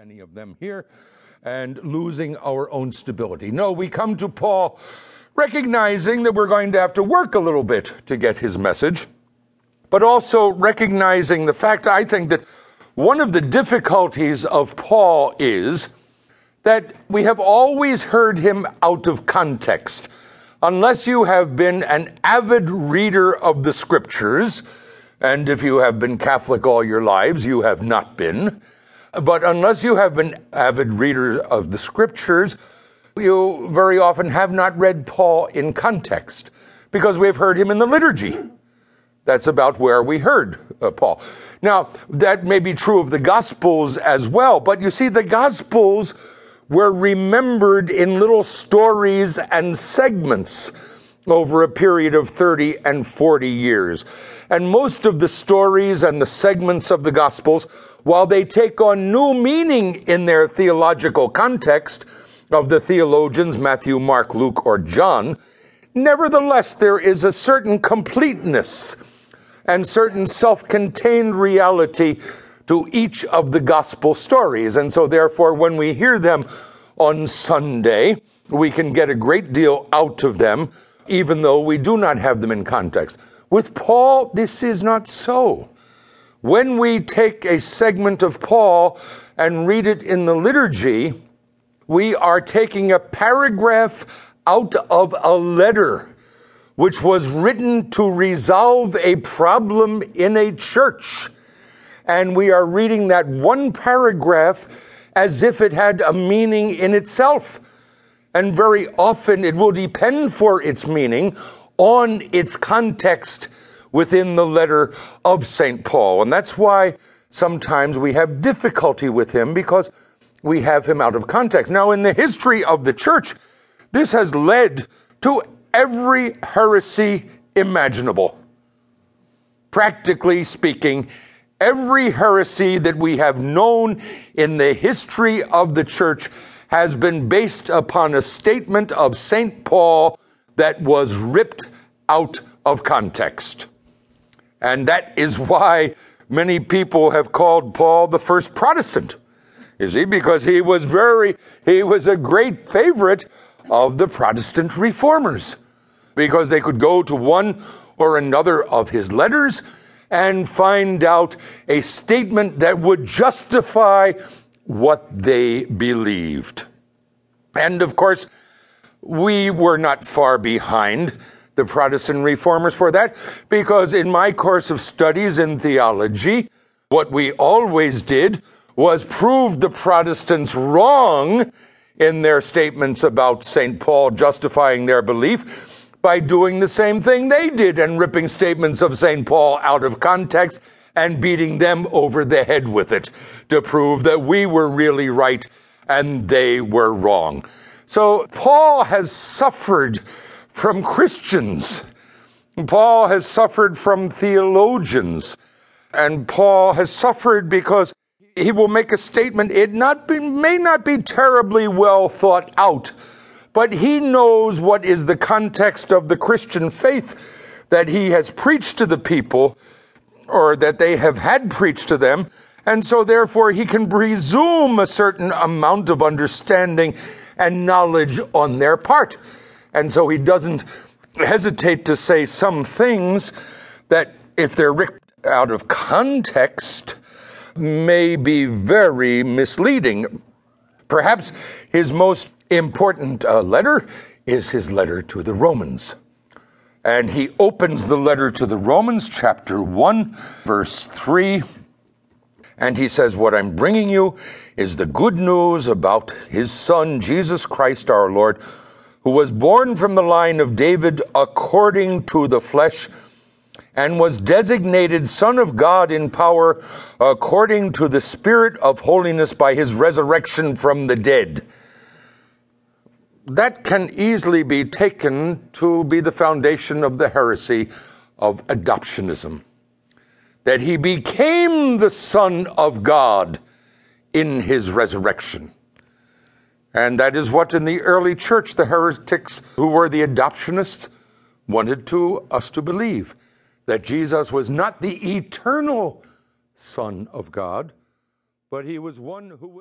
any of them here and losing our own stability. No, we come to Paul recognizing that we're going to have to work a little bit to get his message, but also recognizing the fact, I think, that one of the difficulties of Paul is that we have always heard him out of context. Unless you have been an avid reader of the scriptures, and if you have been Catholic all your lives, you have not been. But unless you have been avid readers of the scriptures, you very often have not read Paul in context because we've heard him in the liturgy. That's about where we heard uh, Paul. Now, that may be true of the Gospels as well, but you see, the Gospels were remembered in little stories and segments over a period of 30 and 40 years. And most of the stories and the segments of the Gospels, while they take on new meaning in their theological context of the theologians Matthew, Mark, Luke, or John, nevertheless there is a certain completeness and certain self contained reality to each of the gospel stories. And so, therefore, when we hear them on Sunday, we can get a great deal out of them, even though we do not have them in context. With Paul, this is not so. When we take a segment of Paul and read it in the liturgy, we are taking a paragraph out of a letter which was written to resolve a problem in a church. And we are reading that one paragraph as if it had a meaning in itself. And very often it will depend for its meaning on its context within the letter of St. Paul. And that's why sometimes we have difficulty with him because we have him out of context. Now, in the history of the church, this has led to every heresy imaginable. Practically speaking, every heresy that we have known in the history of the church has been based upon a statement of St. Paul that was ripped out of context. And that is why many people have called Paul the first Protestant. You see, because he was very, he was a great favorite of the Protestant reformers because they could go to one or another of his letters and find out a statement that would justify what they believed. And of course, we were not far behind the Protestant reformers for that because in my course of studies in theology, what we always did was prove the Protestants wrong in their statements about St. Paul justifying their belief by doing the same thing they did and ripping statements of St. Paul out of context and beating them over the head with it to prove that we were really right and they were wrong. So Paul has suffered from Christians. Paul has suffered from theologians. And Paul has suffered because he will make a statement. It not be, may not be terribly well thought out, but he knows what is the context of the Christian faith that he has preached to the people or that they have had preached to them. And so, therefore, he can presume a certain amount of understanding and knowledge on their part. And so he doesn't hesitate to say some things that, if they're ripped out of context, may be very misleading. Perhaps his most important uh, letter is his letter to the Romans. And he opens the letter to the Romans, chapter 1, verse 3. And he says, What I'm bringing you is the good news about his son, Jesus Christ our Lord, who was born from the line of David according to the flesh and was designated Son of God in power according to the Spirit of holiness by his resurrection from the dead. That can easily be taken to be the foundation of the heresy of adoptionism. That he became the Son of God in his resurrection. And that is what in the early church the heretics who were the adoptionists wanted to us to believe that Jesus was not the eternal Son of God, but he was one who was.